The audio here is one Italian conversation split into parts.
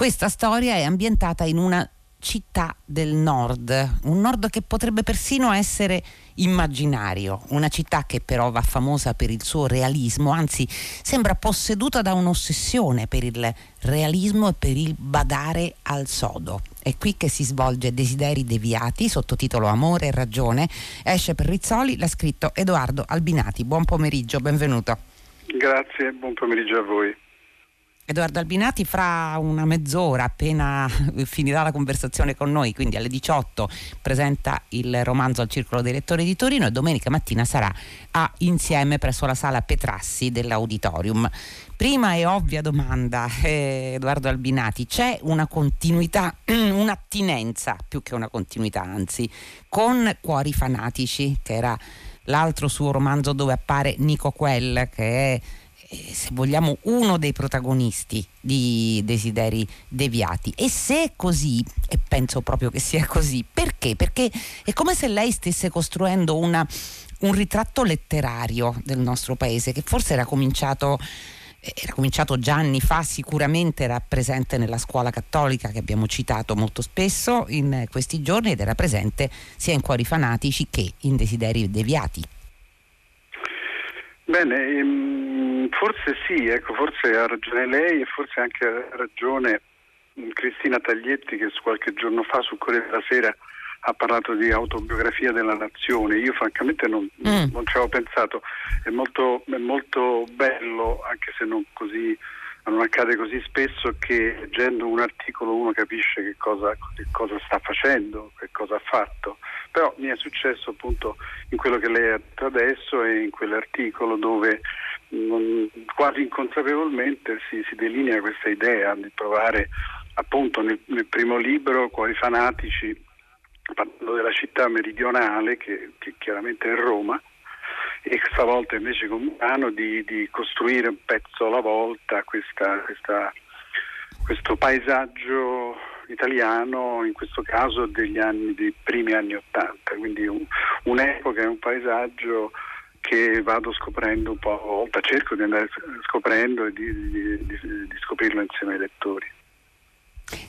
Questa storia è ambientata in una città del nord, un nord che potrebbe persino essere immaginario, una città che però va famosa per il suo realismo, anzi sembra posseduta da un'ossessione per il realismo e per il badare al sodo. È qui che si svolge Desideri deviati, sottotitolo Amore e ragione, esce per Rizzoli, l'ha scritto Edoardo Albinati. Buon pomeriggio, benvenuto. Grazie, buon pomeriggio a voi. Edoardo Albinati fra una mezz'ora appena finirà la conversazione con noi, quindi alle 18 presenta il romanzo al Circolo dei Lettori di Torino e domenica mattina sarà a Insieme presso la sala Petrassi dell'Auditorium. Prima e ovvia domanda, eh, Edoardo Albinati, c'è una continuità, un'attinenza più che una continuità, anzi, con Cuori fanatici, che era l'altro suo romanzo dove appare Nico Quell, che è se vogliamo, uno dei protagonisti di Desideri Deviati. E se è così, e penso proprio che sia così, perché? Perché è come se lei stesse costruendo una, un ritratto letterario del nostro paese che forse era cominciato era cominciato già anni fa, sicuramente era presente nella scuola cattolica che abbiamo citato molto spesso in questi giorni ed era presente sia in Cuori Fanatici che in Desideri Deviati. Bene, ehm, forse sì, ecco, forse ha ragione lei e forse anche ha ragione mm, Cristina Taglietti che qualche giorno fa sul Corriere della Sera ha parlato di autobiografia della nazione. Io francamente non, mm. non ci avevo pensato, è molto, è molto bello, anche se non così non accade così spesso che leggendo un articolo uno capisce che cosa, che cosa, sta facendo, che cosa ha fatto. Però mi è successo appunto in quello che lei ha detto adesso e in quell'articolo dove non, quasi inconsapevolmente si, si, delinea questa idea di provare appunto nel, nel primo libro, Cuori fanatici, parlando della città meridionale che, che chiaramente è Roma, e stavolta invece con Milano di, di costruire un pezzo alla volta questa, questa, questo paesaggio italiano, in questo caso degli anni, dei primi anni Ottanta, quindi un, un'epoca e un paesaggio che vado scoprendo un po' a volta, cerco di andare scoprendo e di, di, di, di scoprirlo insieme ai lettori.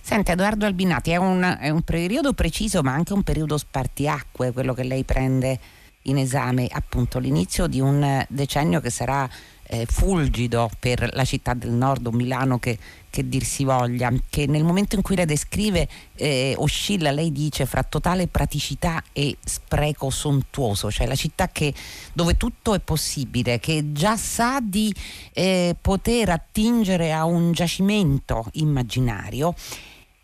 Senta Edoardo Albinati, è un, è un periodo preciso ma anche un periodo spartiacque quello che lei prende in esame appunto l'inizio di un decennio che sarà eh, fulgido per la città del nord, o Milano che, che, dir si voglia, che nel momento in cui la descrive eh, oscilla, lei dice, fra totale praticità e spreco sontuoso, cioè la città che, dove tutto è possibile, che già sa di eh, poter attingere a un giacimento immaginario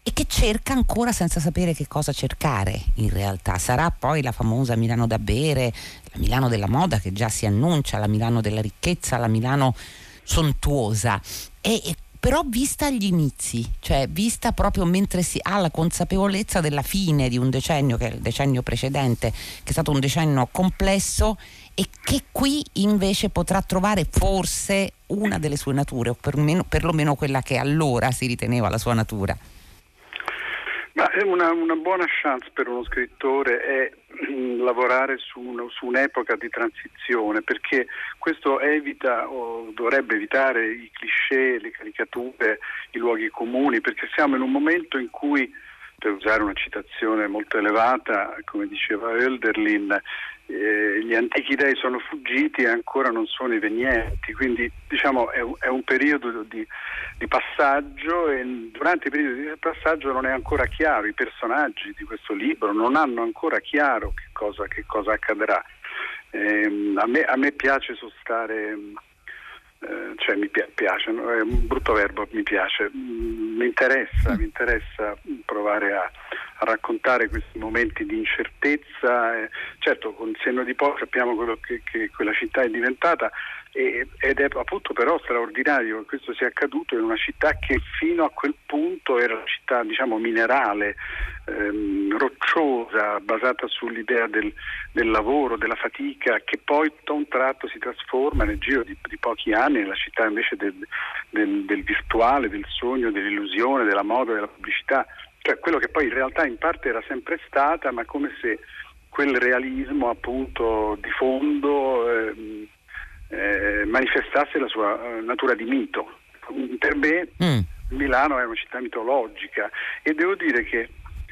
e che cerca ancora senza sapere che cosa cercare in realtà. Sarà poi la famosa Milano da bere, la Milano della moda che già si annuncia, la Milano della ricchezza, la Milano sontuosa. E, e però vista agli inizi, cioè vista proprio mentre si ha la consapevolezza della fine di un decennio, che è il decennio precedente, che è stato un decennio complesso e che qui invece potrà trovare forse una delle sue nature, o perlomeno, perlomeno quella che allora si riteneva la sua natura. Ma una, una, buona chance per uno scrittore è mm, lavorare su, uno, su, un'epoca di transizione perché questo evita o dovrebbe evitare i cliché, le caricature, i luoghi comuni perché siamo in un momento in cui per usare una citazione molto elevata, come diceva Hölderlin, eh, gli antichi dei sono fuggiti e ancora non sono i venienti, quindi diciamo è un, è un periodo di, di, passaggio e durante i periodi di passaggio non è ancora chiaro, i personaggi di questo libro non hanno ancora chiaro che cosa, che cosa accadrà. Eh, a, me, a, me, piace sostare, cioè mi piace, è un brutto verbo, mi piace, mi interessa, mi interessa provare a a raccontare questi momenti di incertezza. Eh, certo, con il senno di poi sappiamo quello che, che quella città è diventata ed è appunto però straordinario che questo sia accaduto in una città che fino a quel punto era una città diciamo minerale, ehm, rocciosa, basata sull'idea del, del, lavoro, della fatica, che poi da un tratto si trasforma nel giro di, di pochi anni nella città invece del, del, del virtuale, del sogno, dell'illusione, della moda, della pubblicità. Cioè quello che poi in realtà in parte era sempre stata, ma come se quel realismo appunto di fondo eh, eh, manifestasse la sua natura di mito. Per me mm. Milano è una città mitologica e devo dire che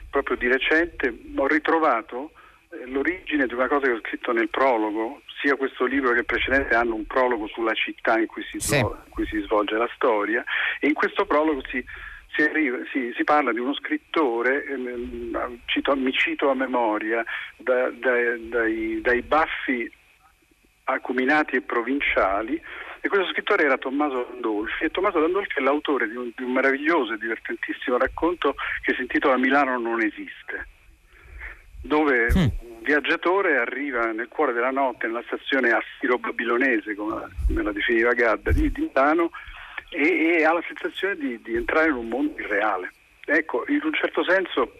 proprio di recente ho ritrovato eh, l'origine di una cosa che ho scritto nel prologo, sia questo libro che il precedente hanno un prologo sulla città in cui si, sì. svol- in cui si svolge la storia e in questo prologo si, si, arriva, si, si parla di uno scrittore, ehm, cito, mi cito a memoria, da, da, dai, dai baffi acuminati e provinciali e questo scrittore era Tommaso Landolfi e Tommaso Landolfi è l'autore di un, di un meraviglioso e divertentissimo racconto che si intitola Milano non esiste dove mm. un viaggiatore arriva nel cuore della notte nella stazione assiro-babilonese, come la definiva Gadda, di, di Milano e, e, ha la sensazione di, di entrare in un mondo irreale. Ecco, in un certo senso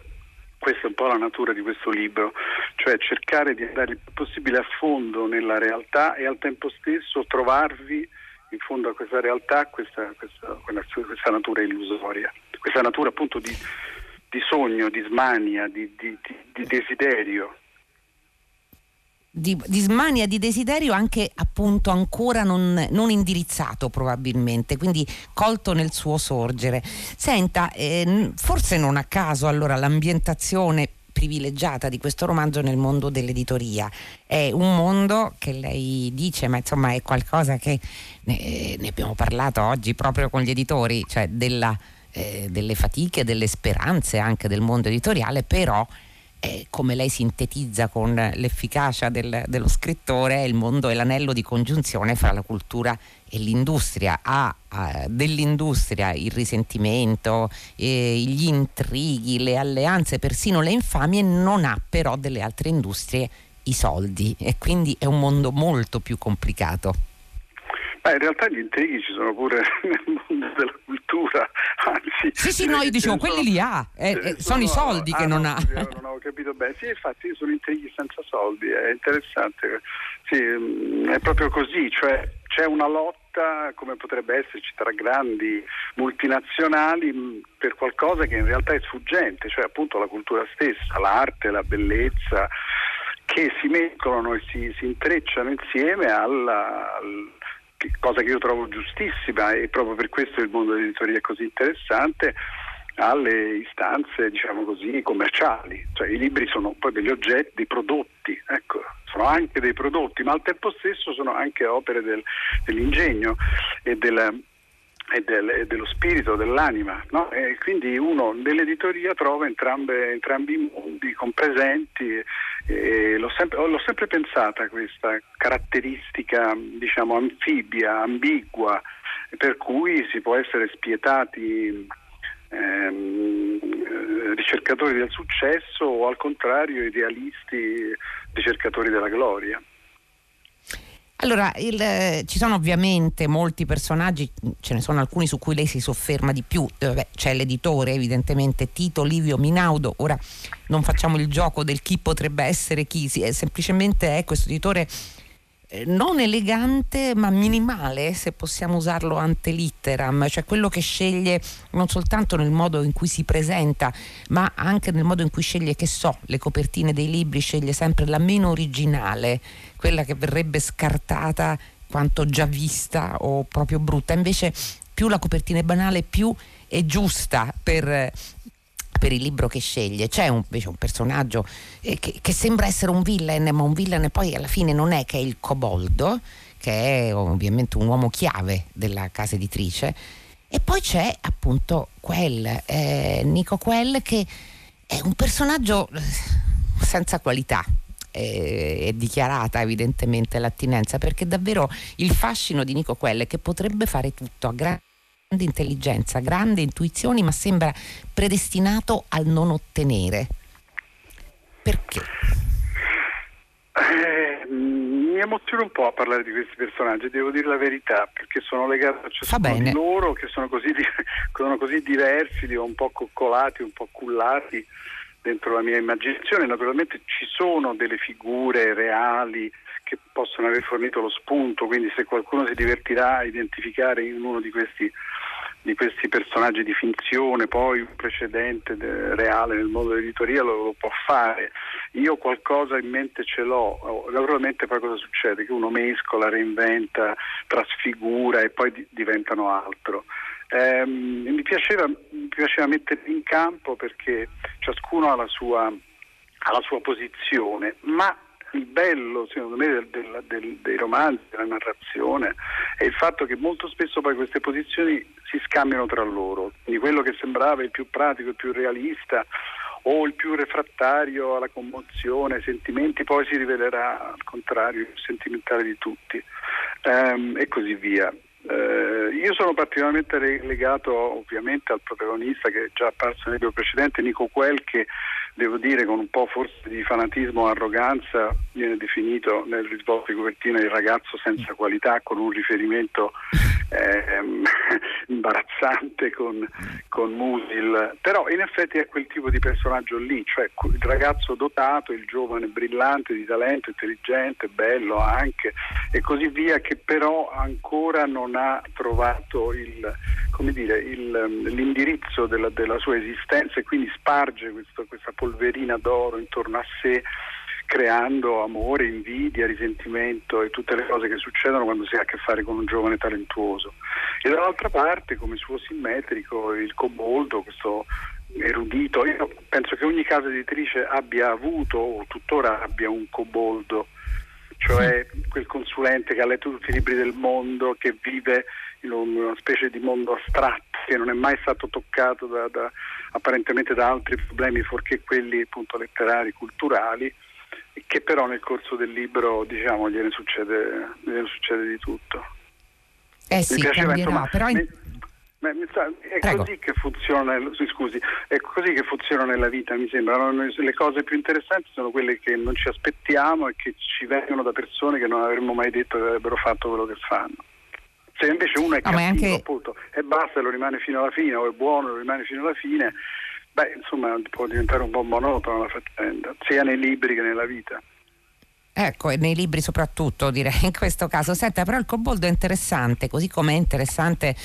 questa è un po' la natura di questo libro, cioè cercare di andare il più possibile a fondo nella realtà e al tempo stesso trovarvi in fondo a questa realtà questa, questa, questa natura illusoria, questa natura appunto di, di sogno, di smania, di, di, di desiderio. Di, di, smania, di desiderio anche appunto ancora non, non, indirizzato probabilmente, quindi colto nel suo sorgere. Senta, eh, forse non a caso allora l'ambientazione privilegiata di questo romanzo nel mondo dell'editoria. È un mondo che lei dice, ma insomma è qualcosa che ne, ne abbiamo parlato oggi proprio con gli editori, cioè della eh, delle fatiche, delle speranze anche del mondo editoriale, però eh, come lei sintetizza con l'efficacia del, dello scrittore, il mondo è l'anello di congiunzione fra la cultura e l'industria. Ha, ha dell'industria il risentimento, eh, gli intrighi, le alleanze, persino le infamie, non ha però delle altre industrie i soldi e quindi è un mondo molto più complicato. Beh, in realtà gli intrighi ci sono pure nel mondo della cultura, anzi... Sì, sì, no, io dicevo, quelli li ha, eh, eh, sono, sono, i soldi ah, che non ha. Non ho capito bene, sì, infatti sono intrighi senza soldi, è interessante, sì, mm, è proprio così, cioè c'è una lotta come potrebbe esserci tra grandi multinazionali mm, per qualcosa che in realtà è sfuggente, cioè appunto la cultura stessa, l'arte, la bellezza, che si mescolano e si, si intrecciano insieme alla, al, cosa che io trovo giustissima e proprio per questo il mondo dell'editoria è così interessante alle istanze diciamo così commerciali, cioè i libri sono poi degli oggetti, dei prodotti, ecco, sono anche dei prodotti, ma al tempo stesso sono anche opere del, dell'ingegno e della, e, del, e dello spirito, dell'anima. No? E quindi uno nell'editoria trova entrambe, entrambi i mondi compresenti l'ho, sempre, l'ho sempre pensata questa caratteristica diciamo anfibia, ambigua, per cui si può essere spietati ehm, ricercatori del successo o al contrario idealisti ricercatori della gloria. Allora, il, eh, ci sono ovviamente molti personaggi, ce ne sono alcuni su cui lei si sofferma di più, eh, c'è l'editore evidentemente Tito Livio Minaudo, ora non facciamo il gioco del chi potrebbe essere chi, sì, è semplicemente è questo editore eh, non elegante ma minimale se possiamo usarlo ante litteram, cioè quello che sceglie non soltanto nel modo in cui si presenta ma anche nel modo in cui sceglie, che so, le copertine dei libri, sceglie sempre la meno originale, quella che verrebbe scartata quanto già vista o proprio brutta, invece più la copertina è banale più è giusta per per il libro che sceglie. C'è un, invece un personaggio eh, che, che, sembra essere un villain, ma un villain poi alla fine non è che è il coboldo, che è ovviamente un uomo chiave della casa editrice. E poi c'è appunto quel, eh, Nico Quell, che è un personaggio eh, senza qualità, è dichiarata evidentemente l'attinenza perché davvero il fascino di Nico Quell è che potrebbe fare tutto a grande grande intelligenza, grande intuizioni, ma sembra predestinato al non ottenere. Perché? Eh, mi emoziono un po' a parlare di questi personaggi, devo dire la verità, perché sono legato a ciascuno di loro che sono così, sono così diversi, un po' coccolati, un po' cullati dentro la mia immaginazione. Naturalmente ci sono delle figure reali che possono aver fornito lo spunto, quindi se qualcuno si divertirà a identificare in uno di questi di questi personaggi di finzione, poi un precedente de, reale nel mondo dell'editoria lo, lo, può fare. Io qualcosa in mente ce l'ho, naturalmente poi cosa succede? Che uno mescola, reinventa, trasfigura e poi di, diventano altro. Eh, mi, piaceva, mi piaceva metterli in campo perché ciascuno ha la sua, ha la sua posizione, ma il bello secondo me del, del, del, dei romanzi, della narrazione, è il fatto che molto spesso poi queste posizioni si scambiano tra loro, quindi quello che sembrava il più pratico, il più realista o il più refrattario alla commozione, ai sentimenti, poi si rivelerà al contrario il sentimentale di tutti ehm, e così via. Io sono particolarmente legato ovviamente al protagonista che è già apparso nel video precedente, Nico Quel, che devo dire con un po' forse di fanatismo o arroganza viene definito nel risvolto di copertina il ragazzo senza qualità con un riferimento ehm, imbarazzante con, con Musil, però in effetti è quel tipo di personaggio lì, cioè il ragazzo dotato, il giovane brillante di talento, intelligente, bello anche e così via, che però ancora non ha trovato il, dire, il, l'indirizzo della, della, sua esistenza e quindi sparge questo, questa polverina d'oro intorno a sé creando amore, invidia, risentimento e tutte le cose che succedono quando si ha a che fare con un giovane talentuoso. E dall'altra parte, come suo simmetrico, il coboldo, questo erudito, io penso che ogni casa editrice abbia avuto o tuttora abbia un coboldo, cioè quel consulente che ha letto tutti i libri del mondo, che vive in una specie di mondo astratto che non è mai stato toccato da, da, apparentemente da altri problemi fuorché quelli appunto letterari, culturali che però nel corso del libro diciamo gliene succede, gliene succede di tutto. Eh sì, piaceva, insomma, però... In... Mi, mi, è Prego. così che funziona, scusi, è così che funziona nella vita, mi sembra. Le cose più interessanti sono quelle che non ci aspettiamo e che ci vengono da persone che non avremmo mai detto che avrebbero fatto quello che fanno. Se invece uno è no, cattivo, anche... appunto, e basta, lo rimane fino alla fine, o è buono, lo rimane fino alla fine, Beh, insomma, può diventare un po' monotona la faccenda, sia nei libri che nella vita. Ecco, e nei libri soprattutto direi in questo caso. Senta, però il Coboldo è interessante, così come è interessante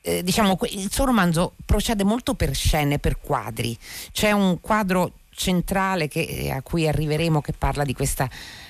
eh, diciamo, il suo romanzo procede molto per scene, per quadri. C'è un quadro centrale che, eh, a cui arriveremo che parla di questa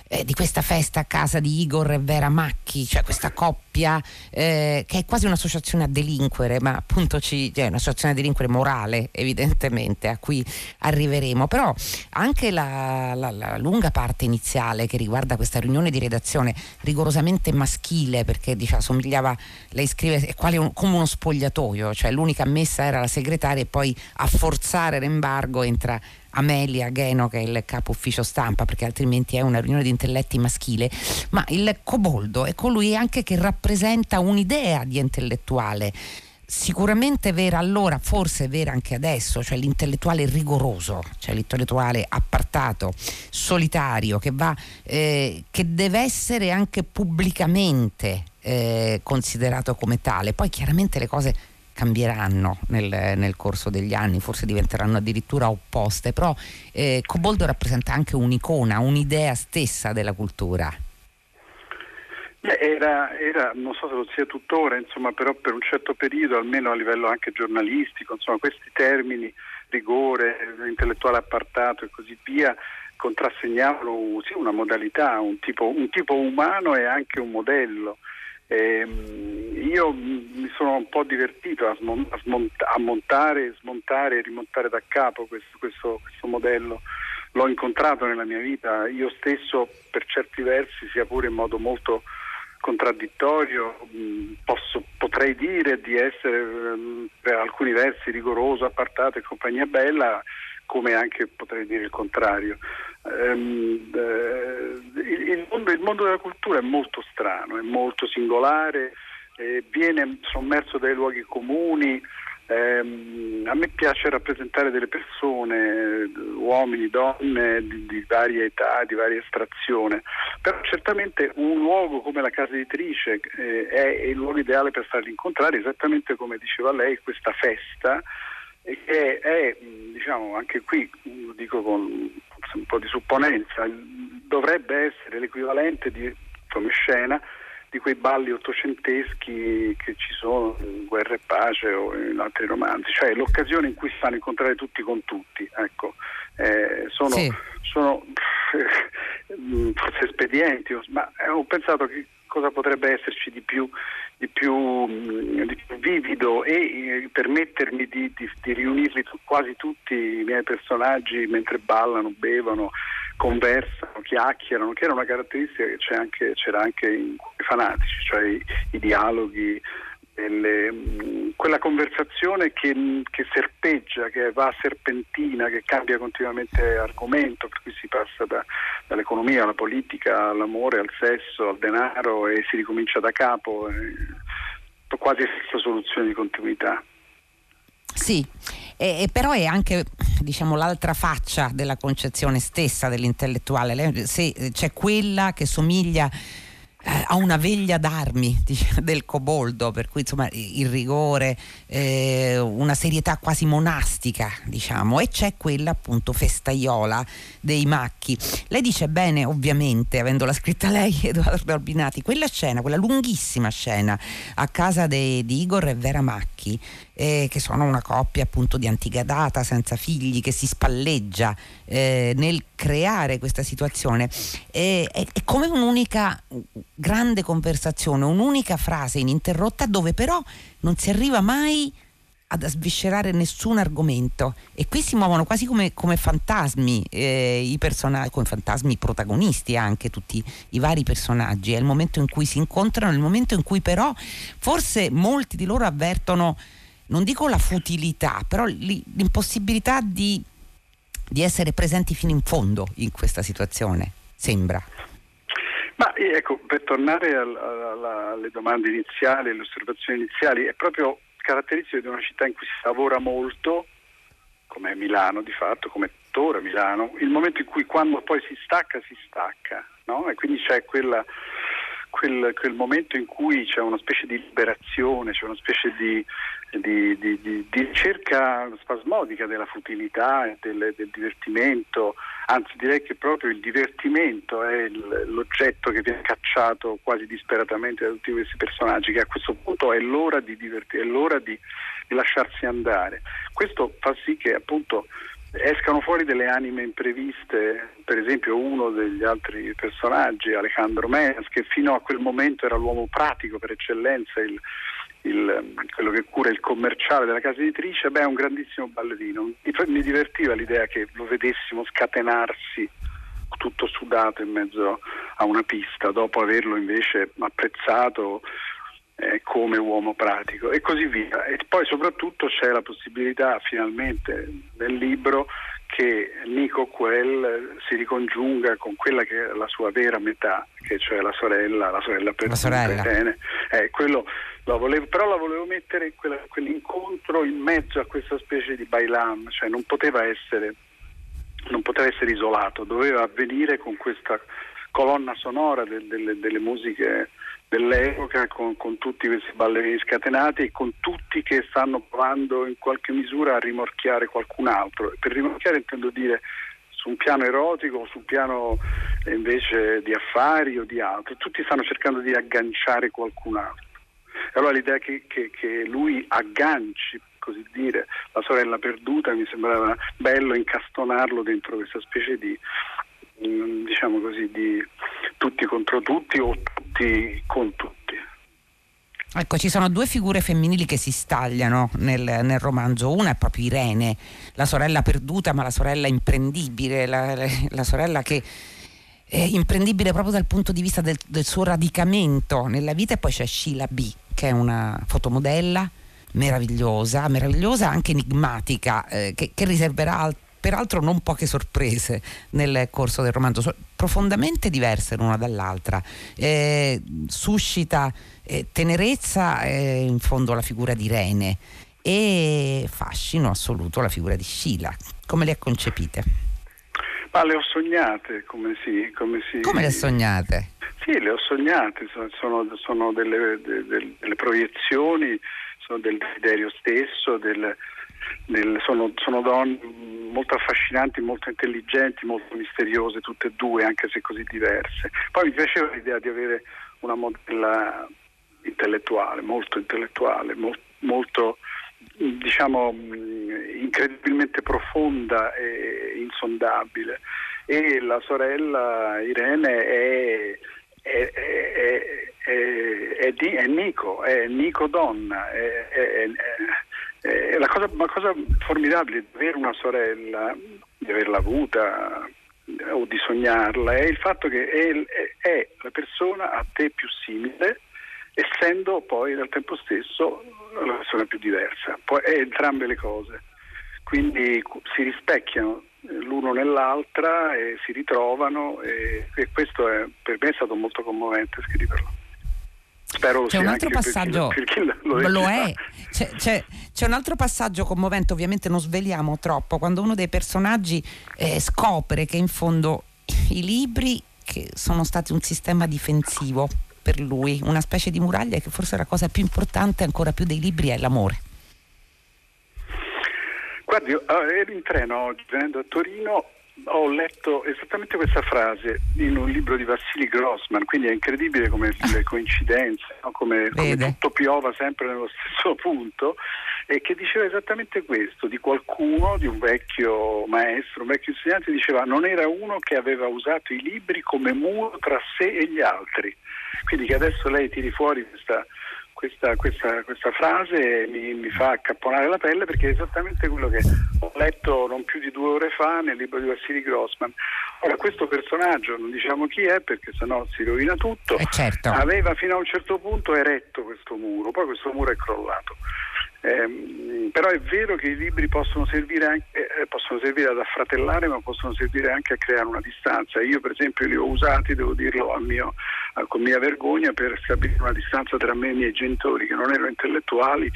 eh, di questa festa a casa di Igor e Vera Macchi, cioè questa coppia eh, che è quasi un'associazione a delinquere, ma appunto ci, cioè un'associazione a delinquere morale evidentemente a cui arriveremo, però anche la, la, la lunga parte iniziale che riguarda questa riunione di redazione rigorosamente maschile perché diciamo, somigliava, lei scrive è quale un, come uno spogliatoio, cioè l'unica messa era la segretaria e poi a forzare l'embargo entra Amelia Gheno che è il capo ufficio stampa perché altrimenti è una riunione di intelletti maschile, ma il coboldo è colui anche che rappresenta un'idea di intellettuale sicuramente vera allora, forse vera anche adesso, cioè l'intellettuale rigoroso, cioè l'intellettuale appartato, solitario, che, va, eh, che deve essere anche pubblicamente eh, considerato come tale. Poi chiaramente le cose cambieranno nel, nel, corso degli anni, forse diventeranno addirittura opposte, però eh, Coboldo rappresenta anche un'icona, un'idea stessa della cultura. Era, era, non so se lo sia tuttora, insomma, però per un certo periodo, almeno a livello anche giornalistico, insomma, questi termini, rigore, intellettuale appartato e così via, contrassegnavano sì, una modalità, un tipo, un tipo umano e anche un modello. Ehm, io mi sono un po' divertito a, smont- a, smont- a montare, smontare e rimontare da capo questo, questo, questo, modello. L'ho incontrato nella mia vita, io stesso per certi versi, sia pure in modo molto contraddittorio, posso, potrei dire di essere per alcuni versi rigoroso, appartato e compagnia bella, come anche potrei dire il contrario. Il, il, mondo, della cultura è molto strano, è molto singolare, eh, viene sommerso dai luoghi comuni. Um, a me piace rappresentare delle persone, uomini, donne di, di varia età, di varia estrazione, però certamente un luogo come la casa editrice eh, è il luogo ideale per farli incontrare, esattamente come diceva lei, questa festa che è, diciamo, anche qui, lo dico con un po' di supponenza, dovrebbe essere l'equivalente di, come scena di quei balli ottocenteschi che ci sono in Guerra e Pace o in altri romanzi, cioè l'occasione in cui si fanno incontrare tutti con tutti. Ecco. Eh, sono, sì. sono forse espedienti, ma ho pensato che cosa potrebbe esserci di più, di più, mm, di più vivido e eh, permettermi di, di, riunirli quasi tutti i miei personaggi mentre ballano, bevono, conversano, chiacchierano, che era una caratteristica che anche, c'era anche in fanatici, cioè i, i dialoghi, delle, mm, quella conversazione che, che, serpeggia, che va serpentina, che cambia continuamente argomento, per cui si passa da, dall'economia alla politica, all'amore, al sesso, al denaro e si ricomincia da capo, eh, quasi senza soluzione di continuità. Sì, e, e però è anche diciamo, l'altra faccia della concezione stessa dell'intellettuale. Se c'è quella che somiglia eh, ha una veglia d'armi diciamo, del coboldo, per cui insomma il rigore, eh, una serietà quasi monastica, diciamo, e c'è quella appunto festaiola dei macchi. Lei dice bene, ovviamente, avendola scritta lei, Edoardo Albinati, quella scena, quella lunghissima scena a casa de, di Igor e Vera Macchi, eh, che sono una coppia appunto di antica data, senza figli, che si spalleggia eh, nel creare questa situazione. è, è come un'unica grande conversazione, un'unica frase ininterrotta dove però non si arriva mai ad sviscerare nessun argomento e qui si muovono quasi come, come fantasmi eh, i personaggi, come fantasmi protagonisti anche tutti i vari personaggi, è il momento in cui si incontrano, è il momento in cui però forse molti di loro avvertono non dico la futilità, però l'impossibilità di, di essere presenti fino in fondo in questa situazione, sembra. Ma ecco, per tornare al, alla, alle domande iniziali, alle osservazioni iniziali, è proprio caratteristico di una città in cui si lavora molto, come Milano di fatto, come tuttora Milano, il momento in cui quando poi si stacca, si stacca, no? E quindi c'è quella quel, quel, momento in cui c'è una specie di liberazione, c'è una specie di, di, di, di ricerca spasmodica della futilità del, del, divertimento, anzi direi che proprio il divertimento è il, l'oggetto che viene cacciato quasi disperatamente da tutti questi personaggi, che a questo punto è l'ora di divertirsi, è l'ora di lasciarsi andare. Questo fa sì che appunto escano fuori delle anime impreviste, per esempio uno degli altri personaggi, Alejandro Menes, che fino a quel momento era l'uomo pratico per eccellenza, il, il, quello che cura il commerciale della casa editrice, beh, è un grandissimo ballerino. Mi divertiva l'idea che lo vedessimo scatenarsi tutto sudato in mezzo a una pista, dopo averlo invece apprezzato eh, come uomo pratico e così via. E poi soprattutto c'è la possibilità finalmente nel libro che Nico Quell si ricongiunga con quella che è la sua vera metà, che cioè la sorella, la sorella per la sorella. Eh, quello la volevo, però la volevo mettere quella, quell'incontro in mezzo a questa specie di bailam, cioè non poteva essere non poteva essere isolato, doveva avvenire con questa colonna sonora del, delle, delle musiche dell'epoca con, con, tutti questi ballerini scatenati e con tutti che stanno provando in qualche misura a rimorchiare qualcun altro. Per rimorchiare intendo dire su un piano erotico o sul piano eh, invece di affari o di altro. Tutti stanno cercando di agganciare qualcun altro. E allora l'idea che, che, che lui agganci così dire, la sorella perduta mi sembrava bello incastonarlo dentro questa specie di, mm, diciamo così, di tutti contro tutti o tutti con tutti. Ecco, ci sono due figure femminili che si stagliano nel, nel, romanzo. Una è proprio Irene, la sorella perduta, ma la sorella imprendibile, la, la sorella che è imprendibile proprio dal punto di vista del, del, suo radicamento nella vita. E poi c'è Sheila B, che è una fotomodella meravigliosa, meravigliosa anche enigmatica, eh, che, che riserverà altro peraltro non poche sorprese nel corso del romanzo, profondamente diverse l'una dall'altra. Eh, suscita eh, tenerezza eh, in fondo la figura di Rene e fascino assoluto la figura di Scila. Come le ha concepite? Ma le ho sognate, come si... Come, si... come le sognate? Sì, le ho sognate, sono, sono delle, delle, delle, proiezioni, sono del desiderio stesso, del, del, sono, sono donne molto affascinanti, molto intelligenti, molto misteriose, tutte e due, anche se così diverse. Poi mi piaceva l'idea di avere una modella intellettuale, molto intellettuale, molto, molto diciamo incredibilmente profonda e insondabile e la sorella Irene è, è, è, è Nico, è Nico donna, è, la cosa, una cosa formidabile di avere una sorella, di averla avuta o di sognarla, è il fatto che è la persona a te più simile essendo poi al tempo stesso la persona più diversa, poi è entrambe le cose, quindi si rispecchiano l'uno nell'altra e si ritrovano e, e questo è, per me è stato molto commovente scriverlo. Spero c'è un altro passaggio, per chi, per chi lo, lo è, c'è, c'è, c'è, un altro passaggio commovente, ovviamente non sveliamo troppo, quando uno dei personaggi eh, scopre che in fondo i libri che sono stati un sistema difensivo per lui, una specie di muraglia che forse la cosa più importante ancora più dei libri è l'amore. Guardi, ero in treno oggi venendo a Torino, ho letto esattamente questa frase in un libro di Vassili Grossman, quindi è incredibile come le coincidenze, no? come, come tutto piova sempre nello stesso punto, e che diceva esattamente questo, di qualcuno, di un vecchio maestro, un vecchio insegnante, diceva non era uno che aveva usato i libri come muro tra sé e gli altri. Quindi che adesso lei tiri fuori questa, questa, questa, questa frase mi, mi, fa accapponare la pelle perché è esattamente quello che ho letto non più di due ore fa nel libro di Vassili Grossman. Ora, questo personaggio, non diciamo chi è perché sennò si rovina tutto, eh certo. aveva fino a un certo punto eretto questo muro, poi questo muro è crollato. Eh, però è vero che i libri possono servire, anche, eh, possono servire, ad affratellare, ma possono servire anche a creare una distanza. Io, per esempio, li ho usati, devo dirlo mio, con mia vergogna, per stabilire una distanza tra me e i miei genitori che non erano intellettuali.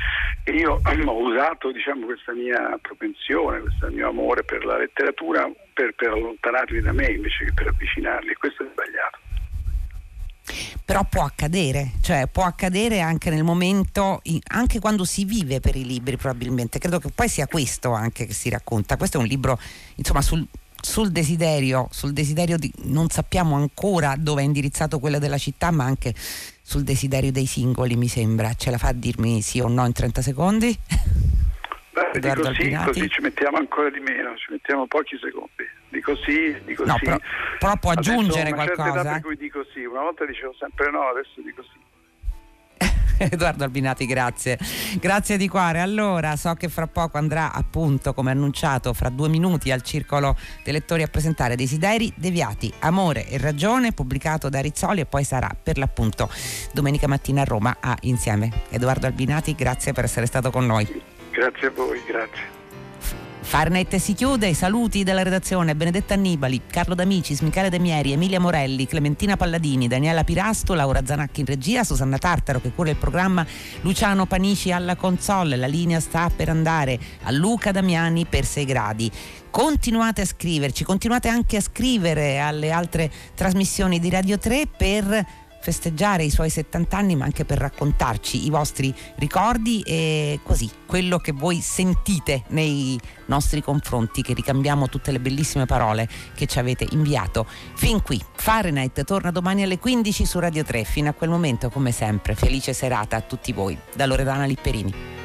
E io ho usato diciamo, questa mia propensione, questo mio amore per la letteratura per, per allontanarli da me invece che per avvicinarli. Questo è sbagliato però può accadere, cioè può accadere anche nel momento, anche quando si vive per i libri probabilmente, credo che poi sia questo anche che si racconta, questo è un libro insomma sul, sul desiderio, sul desiderio di, non sappiamo ancora dove è indirizzato quello della città, ma anche sul desiderio dei singoli mi sembra, ce la fa a dirmi sì o no in 30 secondi? Beh, dico sì, così ci mettiamo ancora di meno, ci mettiamo pochi secondi. Dico sì, dico no, sì. Però, però può aggiungere adesso qualcosa. Una per cui dico sì, una volta dicevo sempre no, adesso dico sì. Edoardo Albinati, grazie. Grazie di cuore. Allora, so che fra poco andrà appunto, come annunciato, fra due minuti al circolo dei lettori a presentare Desideri Deviati, Amore e Ragione, pubblicato da Rizzoli e poi sarà per l'appunto domenica mattina a Roma a Insieme. Edoardo Albinati, grazie per essere stato con noi. Grazie a voi, grazie. Farnet si chiude, i saluti della redazione Benedetta Annibali, Carlo D'Amicis, Michele De Mieri, Emilia Morelli, Clementina Palladini, Daniela Pirasto, Laura Zanacchi in regia, Susanna Tartaro che cura il programma, Luciano Panici alla console, la linea sta per andare a Luca Damiani per 6 gradi. Continuate a scriverci, continuate anche a scrivere alle altre trasmissioni di Radio 3 per festeggiare i suoi 70 anni ma anche per raccontarci i vostri ricordi e così quello che voi sentite nei nostri confronti che ricambiamo tutte le bellissime parole che ci avete inviato fin qui. Fahrenheit torna domani alle 15 su Radio 3 fino a quel momento come sempre felice serata a tutti voi da Loredana Lipperini.